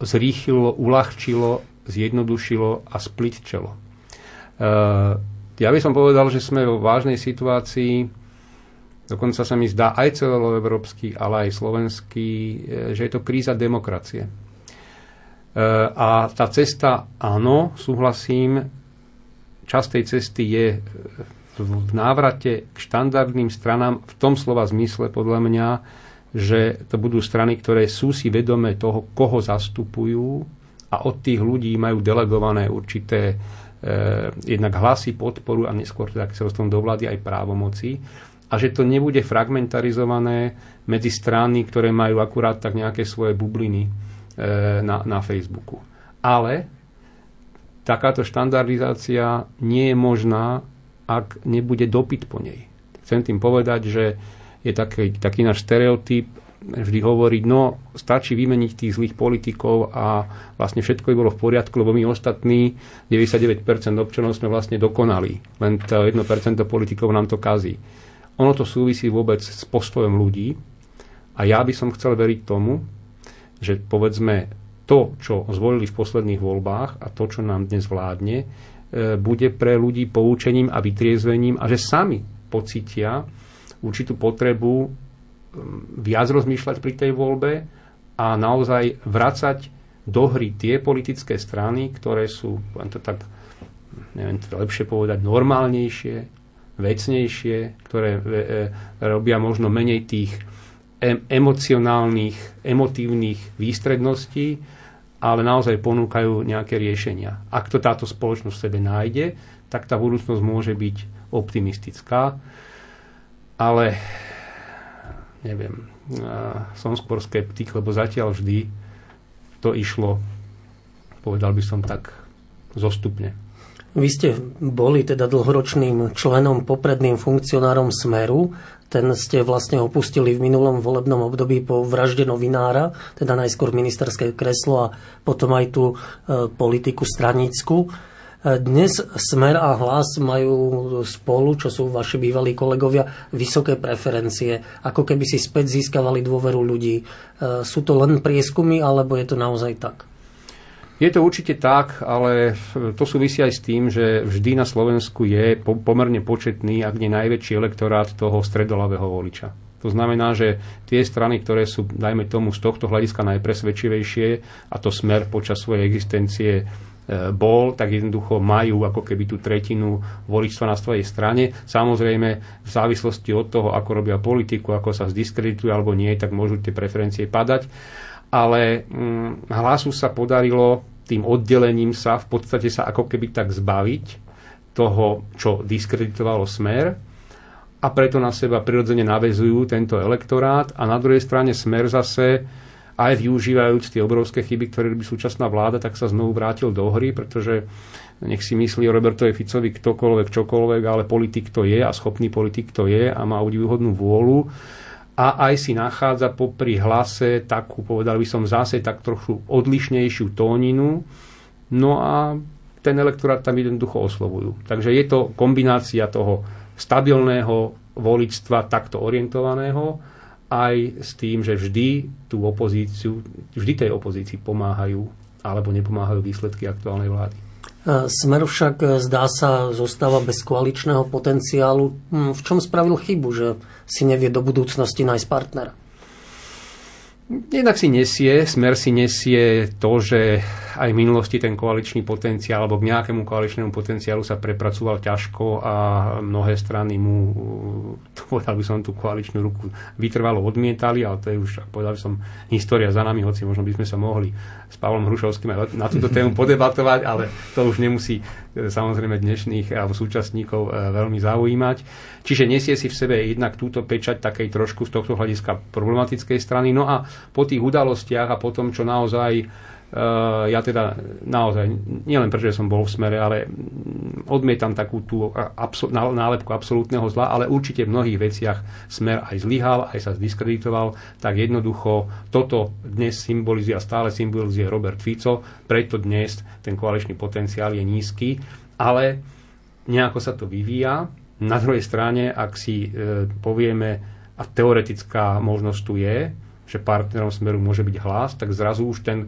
zrýchilo, uľahčilo zjednodušilo a splitčelo. E, ja by som povedal, že sme vo vážnej situácii, dokonca sa mi zdá aj celoeurópsky, ale aj slovenský, e, že je to kríza demokracie. E, a tá cesta, áno, súhlasím, časť tej cesty je v návrate k štandardným stranám v tom slova zmysle podľa mňa, že to budú strany, ktoré sú si vedomé toho, koho zastupujú, a od tých ľudí majú delegované určité e, jednak hlasy, podporu a neskôr teda, keď sa dostanú do vlády aj právomoci a že to nebude fragmentarizované medzi strany, ktoré majú akurát tak nejaké svoje bubliny e, na, na Facebooku. Ale takáto štandardizácia nie je možná, ak nebude dopyt po nej. Chcem tým povedať, že je taký, taký náš stereotyp, vždy hovoriť, no stačí vymeniť tých zlých politikov a vlastne všetko by bolo v poriadku, lebo my ostatní 99% občanov sme vlastne dokonali. Len to 1% politikov nám to kazí. Ono to súvisí vôbec s postojom ľudí a ja by som chcel veriť tomu, že povedzme to, čo zvolili v posledných voľbách a to, čo nám dnes vládne, e, bude pre ľudí poučením a vytriezvením a že sami pocitia určitú potrebu viac rozmýšľať pri tej voľbe a naozaj vracať do hry tie politické strany, ktoré sú, to tak, neviem to lepšie povedať, normálnejšie, vecnejšie, ktoré e, e, robia možno menej tých emocionálnych, emotívnych výstredností, ale naozaj ponúkajú nejaké riešenia. Ak to táto spoločnosť v sebe nájde, tak tá budúcnosť môže byť optimistická. Ale neviem, som skôr skeptik, lebo zatiaľ vždy to išlo, povedal by som tak, zostupne. Vy ste boli teda dlhoročným členom, popredným funkcionárom Smeru. Ten ste vlastne opustili v minulom volebnom období po vražde novinára, teda najskôr ministerské kreslo a potom aj tú e, politiku stranickú. Dnes Smer a Hlas majú spolu, čo sú vaši bývalí kolegovia, vysoké preferencie, ako keby si späť získavali dôveru ľudí. E, sú to len prieskumy, alebo je to naozaj tak? Je to určite tak, ale to súvisí aj s tým, že vždy na Slovensku je pomerne početný, ak nie najväčší elektorát toho stredolavého voliča. To znamená, že tie strany, ktoré sú, dajme tomu, z tohto hľadiska najpresvedčivejšie, a to smer počas svojej existencie E, bol, tak jednoducho majú ako keby tú tretinu voličstva na svojej strane. Samozrejme, v závislosti od toho, ako robia politiku, ako sa zdiskreditujú alebo nie, tak môžu tie preferencie padať. Ale hm, hlasu sa podarilo tým oddelením sa v podstate sa ako keby tak zbaviť toho, čo diskreditovalo smer a preto na seba prirodzene navezujú tento elektorát a na druhej strane smer zase aj využívajúc tie obrovské chyby, ktoré robí súčasná vláda, tak sa znovu vrátil do hry, pretože nech si myslí o Robertovi Ficovi ktokoľvek, čokoľvek, ale politik to je a schopný politik to je a má údivuhodnú vôľu a aj si nachádza popri hlase takú, povedal by som zase tak trochu odlišnejšiu tóninu. No a ten elektorát tam jednoducho oslovujú. Takže je to kombinácia toho stabilného voličstva takto orientovaného aj s tým, že vždy tú opozíciu, vždy tej opozícii pomáhajú alebo nepomáhajú výsledky aktuálnej vlády. Smer však e, zdá sa zostáva bez koaličného potenciálu. Hm, v čom spravil chybu, že si nevie do budúcnosti nájsť partnera? Jednak si nesie, smer si nesie to, že aj v minulosti ten koaličný potenciál alebo k nejakému koaličnému potenciálu sa prepracoval ťažko a mnohé strany mu, povedal by som, tú koaličnú ruku vytrvalo odmietali, ale to je už, povedal by som, história za nami, hoci možno by sme sa mohli s Pavlom Hrušovským aj na túto tému podebatovať, ale to už nemusí e, samozrejme dnešných alebo súčasníkov e, veľmi zaujímať. Čiže nesie si v sebe jednak túto pečať takej trošku z tohto hľadiska problematickej strany. No a po tých udalostiach a po tom, čo naozaj ja teda naozaj, nielen preto, že som bol v smere, ale odmietam takú tú absol- nálepku absolútneho zla, ale určite v mnohých veciach smer aj zlyhal, aj sa zdiskreditoval, tak jednoducho toto dnes symbolizuje a stále symbolizuje Robert Fico, preto dnes ten koaličný potenciál je nízky, ale nejako sa to vyvíja. Na druhej strane, ak si e, povieme, a teoretická možnosť tu je, že partnerom smeru môže byť hlas, tak zrazu už ten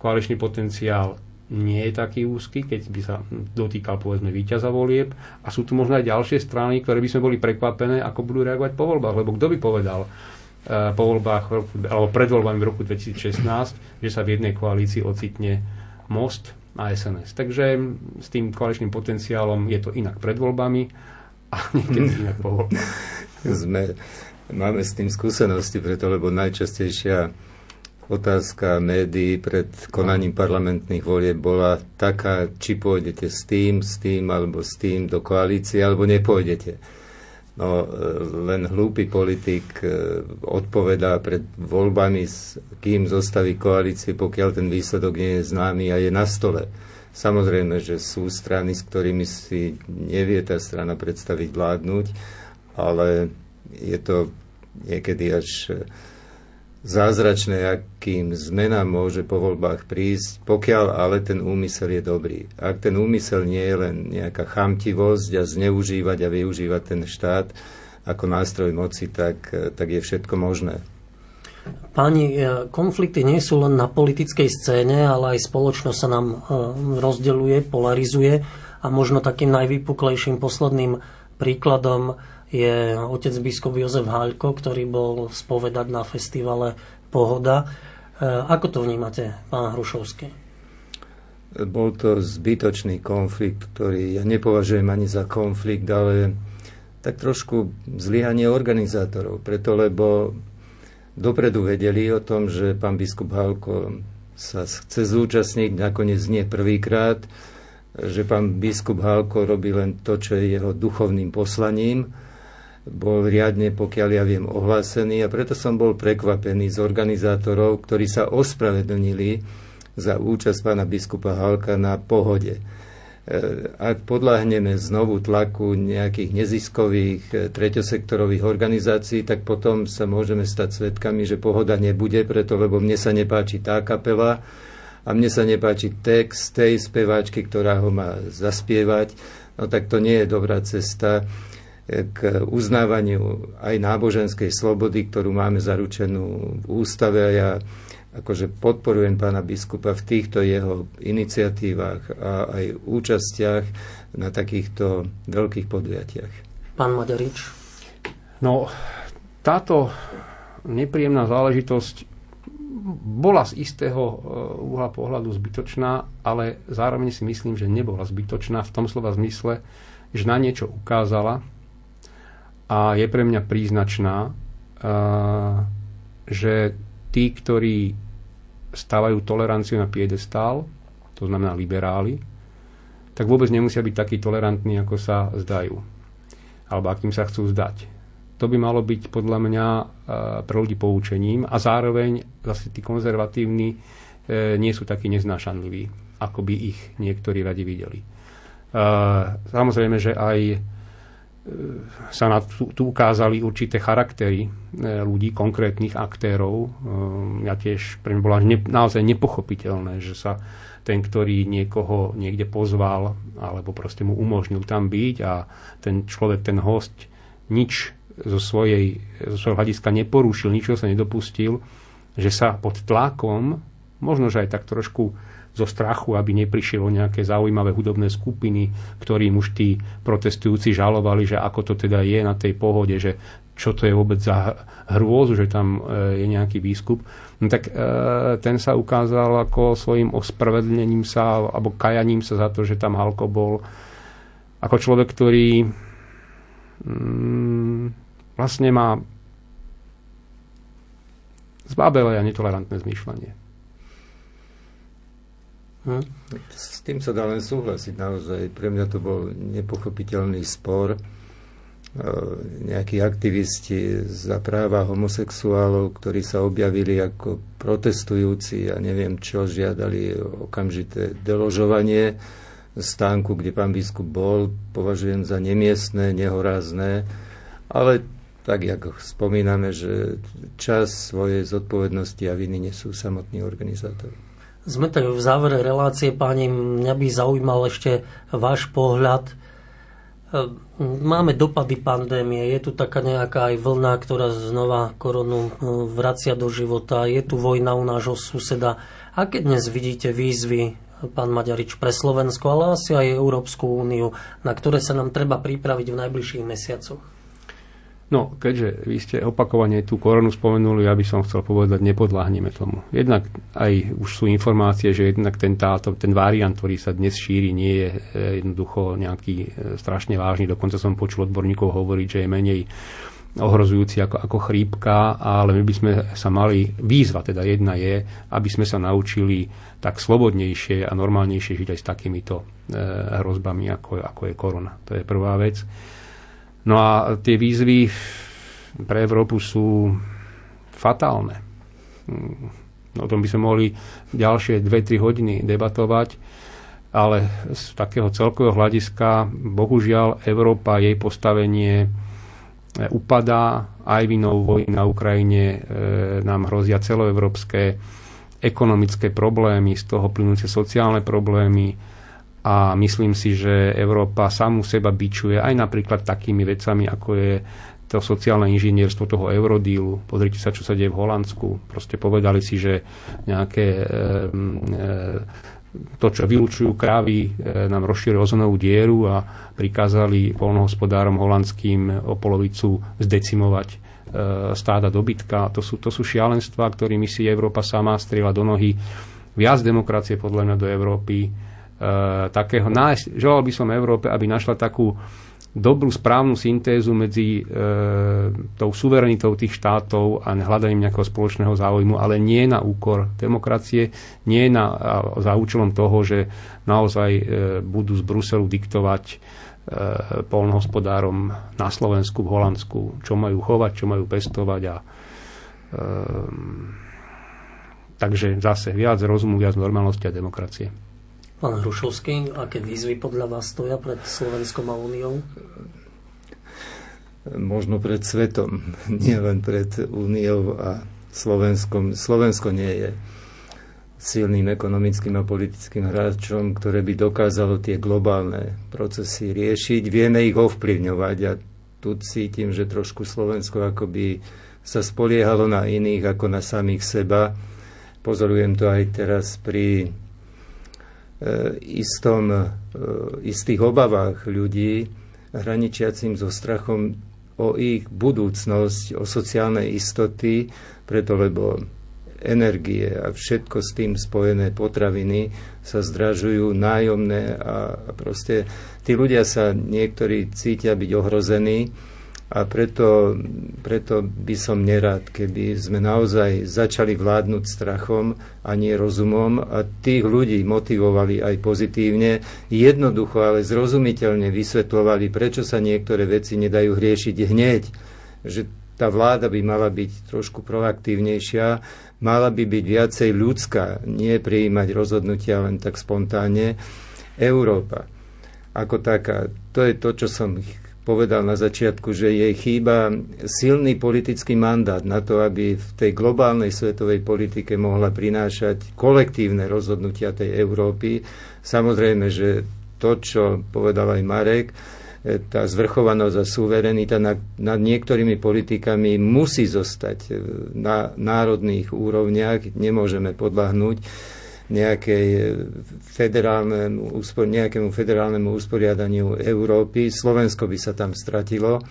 koaličný potenciál nie je taký úzky, keď by sa dotýkal povedzme víťaza volieb a sú tu možno aj ďalšie strany, ktoré by sme boli prekvapené, ako budú reagovať po voľbách, lebo kto by povedal uh, po voľbách alebo pred voľbami v roku 2016, že sa v jednej koalícii ocitne Most a SNS. Takže s tým koaličným potenciálom je to inak pred voľbami a niekedy inak po voľbách. Sme, máme s tým skúsenosti, preto lebo najčastejšia otázka médií pred konaním parlamentných volieb bola taká, či pôjdete s tým, s tým alebo s tým do koalície, alebo nepôjdete. No, e, len hlúpy politik e, odpovedá pred voľbami, kým zostaví koalície, pokiaľ ten výsledok nie je známy a je na stole. Samozrejme, že sú strany, s ktorými si nevie tá strana predstaviť vládnuť, ale je to niekedy až zázračné, akým zmenám môže po voľbách prísť, pokiaľ ale ten úmysel je dobrý. Ak ten úmysel nie je len nejaká chamtivosť a zneužívať a využívať ten štát ako nástroj moci, tak, tak je všetko možné. Páni, e, konflikty nie sú len na politickej scéne, ale aj spoločnosť sa nám e, rozdeľuje, polarizuje a možno takým najvýpuklejším posledným príkladom je otec biskup Jozef Haľko, ktorý bol spovedať na festivale Pohoda. E, ako to vnímate, pán Hrušovský? Bol to zbytočný konflikt, ktorý ja nepovažujem ani za konflikt, ale tak trošku zlyhanie organizátorov. Preto, lebo dopredu vedeli o tom, že pán biskup Halko sa chce zúčastniť, nakoniec nie prvýkrát, že pán biskup Halko robí len to, čo je jeho duchovným poslaním bol riadne, pokiaľ ja viem, ohlásený a preto som bol prekvapený z organizátorov, ktorí sa ospravedlnili za účasť pána biskupa Halka na pohode. E, ak podľahneme znovu tlaku nejakých neziskových e, treťosektorových organizácií, tak potom sa môžeme stať svetkami, že pohoda nebude, preto lebo mne sa nepáči tá kapela a mne sa nepáči text tej speváčky, ktorá ho má zaspievať. No tak to nie je dobrá cesta k uznávaniu aj náboženskej slobody, ktorú máme zaručenú v ústave a ja akože podporujem pána biskupa v týchto jeho iniciatívach a aj účastiach na takýchto veľkých podujatiach. Pán Madarič? No, táto nepríjemná záležitosť bola z istého e, uhla pohľadu zbytočná, ale zároveň si myslím, že nebola zbytočná v tom slova zmysle, že na niečo ukázala, a je pre mňa príznačná, že tí, ktorí stávajú toleranciu na piedestál, to znamená liberáli, tak vôbec nemusia byť takí tolerantní, ako sa zdajú. Alebo akým sa chcú zdať. To by malo byť podľa mňa pre ľudí poučením a zároveň zase tí konzervatívni e, nie sú takí neznášanliví, ako by ich niektorí radi videli. Samozrejme, že aj sa na, tu, tu ukázali určité charaktery e, ľudí, konkrétnych aktérov. E, ja tiež, pre mňa bolo ne, naozaj nepochopiteľné, že sa ten, ktorý niekoho niekde pozval, alebo proste mu umožnil tam byť a ten človek, ten host, nič zo, svojej, zo svojho hľadiska neporušil, ničo sa nedopustil, že sa pod tlakom Možno, že aj tak trošku zo strachu, aby neprišielo nejaké zaujímavé hudobné skupiny, ktorým už tí protestujúci žalovali, že ako to teda je na tej pohode, že čo to je vôbec za hrôzu, že tam e, je nejaký výskup. No tak e, ten sa ukázal ako svojim ospravedlnením sa alebo kajaním sa za to, že tam Halko bol ako človek, ktorý mm, vlastne má zbábele a netolerantné zmýšľanie. Hm? S tým sa dá len súhlasiť naozaj. Pre mňa to bol nepochopiteľný spor. E, nejakí aktivisti za práva homosexuálov, ktorí sa objavili ako protestujúci a neviem čo, žiadali okamžité deložovanie stánku, kde pán biskup bol, považujem za nemiestné, nehorázne, ale tak, ako spomíname, že čas svojej zodpovednosti a viny nesú samotní organizátori. Sme tak v závere relácie, páni, mňa by zaujímal ešte váš pohľad. E, máme dopady pandémie, je tu taká nejaká aj vlna, ktorá znova koronu e, vracia do života, je tu vojna u nášho suseda. Aké dnes vidíte výzvy, pán Maďarič, pre Slovensko, ale asi aj Európsku úniu, na ktoré sa nám treba pripraviť v najbližších mesiacoch? No, keďže vy ste opakovane tú koronu spomenuli, ja by som chcel povedať, nepodláhneme tomu. Jednak aj už sú informácie, že jednak ten, táto, ten variant, ktorý sa dnes šíri, nie je e, jednoducho nejaký e, strašne vážny. Dokonca som počul odborníkov hovoriť, že je menej ohrozujúci ako, ako chrípka, ale my by sme sa mali, výzva teda jedna je, aby sme sa naučili tak slobodnejšie a normálnejšie žiť aj s takýmito e, hrozbami, ako, ako je korona. To je prvá vec. No a tie výzvy pre Európu sú fatálne. O tom by sme mohli ďalšie 2-3 hodiny debatovať, ale z takého celkového hľadiska bohužiaľ Európa, jej postavenie upadá, aj vinou vojny na Ukrajine e, nám hrozia celoevropské ekonomické problémy, z toho plynúce sociálne problémy, a myslím si, že Európa samú seba bičuje aj napríklad takými vecami, ako je to sociálne inžinierstvo toho eurodílu. Pozrite sa, čo sa deje v Holandsku. Proste povedali si, že nejaké e, e, to, čo vylúčujú krávy, e, nám rozšírili ozonovú dieru a prikázali polnohospodárom holandským o polovicu zdecimovať e, stáda dobytka. To sú, to sú šialenstva, ktorými si Európa sama strieľa do nohy. Viac demokracie podľa mňa do Európy takého nájsť. Želal by som Európe, aby našla takú dobrú správnu syntézu medzi e, tou suverenitou tých štátov a hľadaním nejakého spoločného záujmu, ale nie na úkor demokracie, nie na, za účelom toho, že naozaj e, budú z Bruselu diktovať e, polnohospodárom na Slovensku, v Holandsku, čo majú chovať, čo majú pestovať a e, takže zase viac rozumu, viac normálnosti a demokracie. Pán Hrušovský, aké výzvy podľa vás stoja pred Slovenskom a Úniou? Možno pred svetom, nielen pred Úniou a Slovenskom. Slovensko nie je silným ekonomickým a politickým hráčom, ktoré by dokázalo tie globálne procesy riešiť. Vieme ich ovplyvňovať a tu cítim, že trošku Slovensko akoby sa spoliehalo na iných ako na samých seba. Pozorujem to aj teraz pri istom, e, istých obavách ľudí, hraničiacim so strachom o ich budúcnosť, o sociálne istoty, preto lebo energie a všetko s tým spojené potraviny sa zdražujú, nájomné a proste tí ľudia sa niektorí cítia byť ohrození a preto, preto by som nerad, keby sme naozaj začali vládnuť strachom a nie rozumom a tých ľudí motivovali aj pozitívne, jednoducho, ale zrozumiteľne vysvetľovali, prečo sa niektoré veci nedajú riešiť hneď. Že tá vláda by mala byť trošku proaktívnejšia, mala by byť viacej ľudská, nie prijímať rozhodnutia len tak spontánne. Európa ako taká, to je to, čo som povedal na začiatku, že jej chýba silný politický mandát na to, aby v tej globálnej svetovej politike mohla prinášať kolektívne rozhodnutia tej Európy. Samozrejme, že to, čo povedal aj Marek, tá zvrchovanosť a suverenita nad, niektorými politikami musí zostať na národných úrovniach. Nemôžeme podľahnúť nejakej federálnemu, nejakému federálnemu usporiadaniu Európy. Slovensko by sa tam stratilo,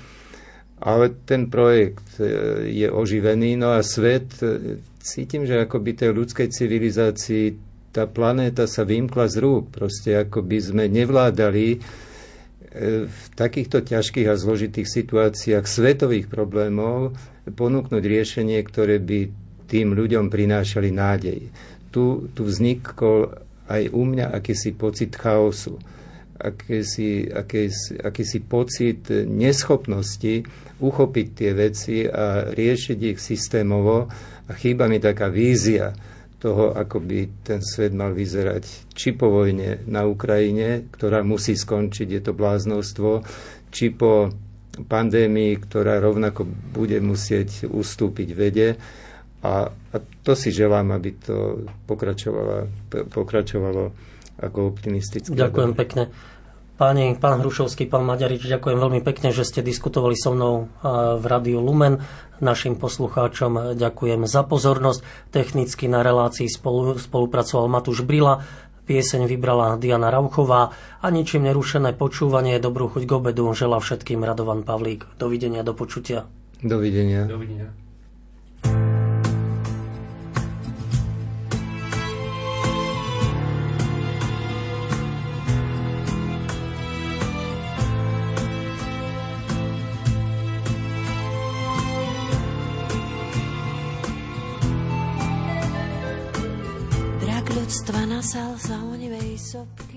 ale ten projekt e, je oživený. No a svet, e, cítim, že akoby tej ľudskej civilizácii tá planéta sa vymkla z rúk. Proste ako by sme nevládali v takýchto ťažkých a zložitých situáciách svetových problémov ponúknuť riešenie, ktoré by tým ľuďom prinášali nádej. Tu, tu vznikol aj u mňa akýsi pocit chaosu, akýsi, akýsi, akýsi pocit neschopnosti uchopiť tie veci a riešiť ich systémovo a chýba mi taká vízia, toho, ako by ten svet mal vyzerať. Či po vojne na Ukrajine, ktorá musí skončiť, je to bláznostvo, či po pandémii, ktorá rovnako bude musieť ustúpiť vede. A, a to si želám, aby to pokračovalo, pokračovalo ako optimistické. Ďakujem pekne. Páni, pán Hrušovský, pán Maďarič, ďakujem veľmi pekne, že ste diskutovali so mnou v Rádiu Lumen. Našim poslucháčom ďakujem za pozornosť. Technicky na relácii spolu, spolupracoval Matúš Brila, pieseň vybrala Diana Rauchová a ničím nerušené počúvanie dobrú chuť k obedu žela všetkým Radovan Pavlík. Dovidenia, do počutia. Dovidenia. Dovidenia. Ľudstva nasal sa onivej sopky.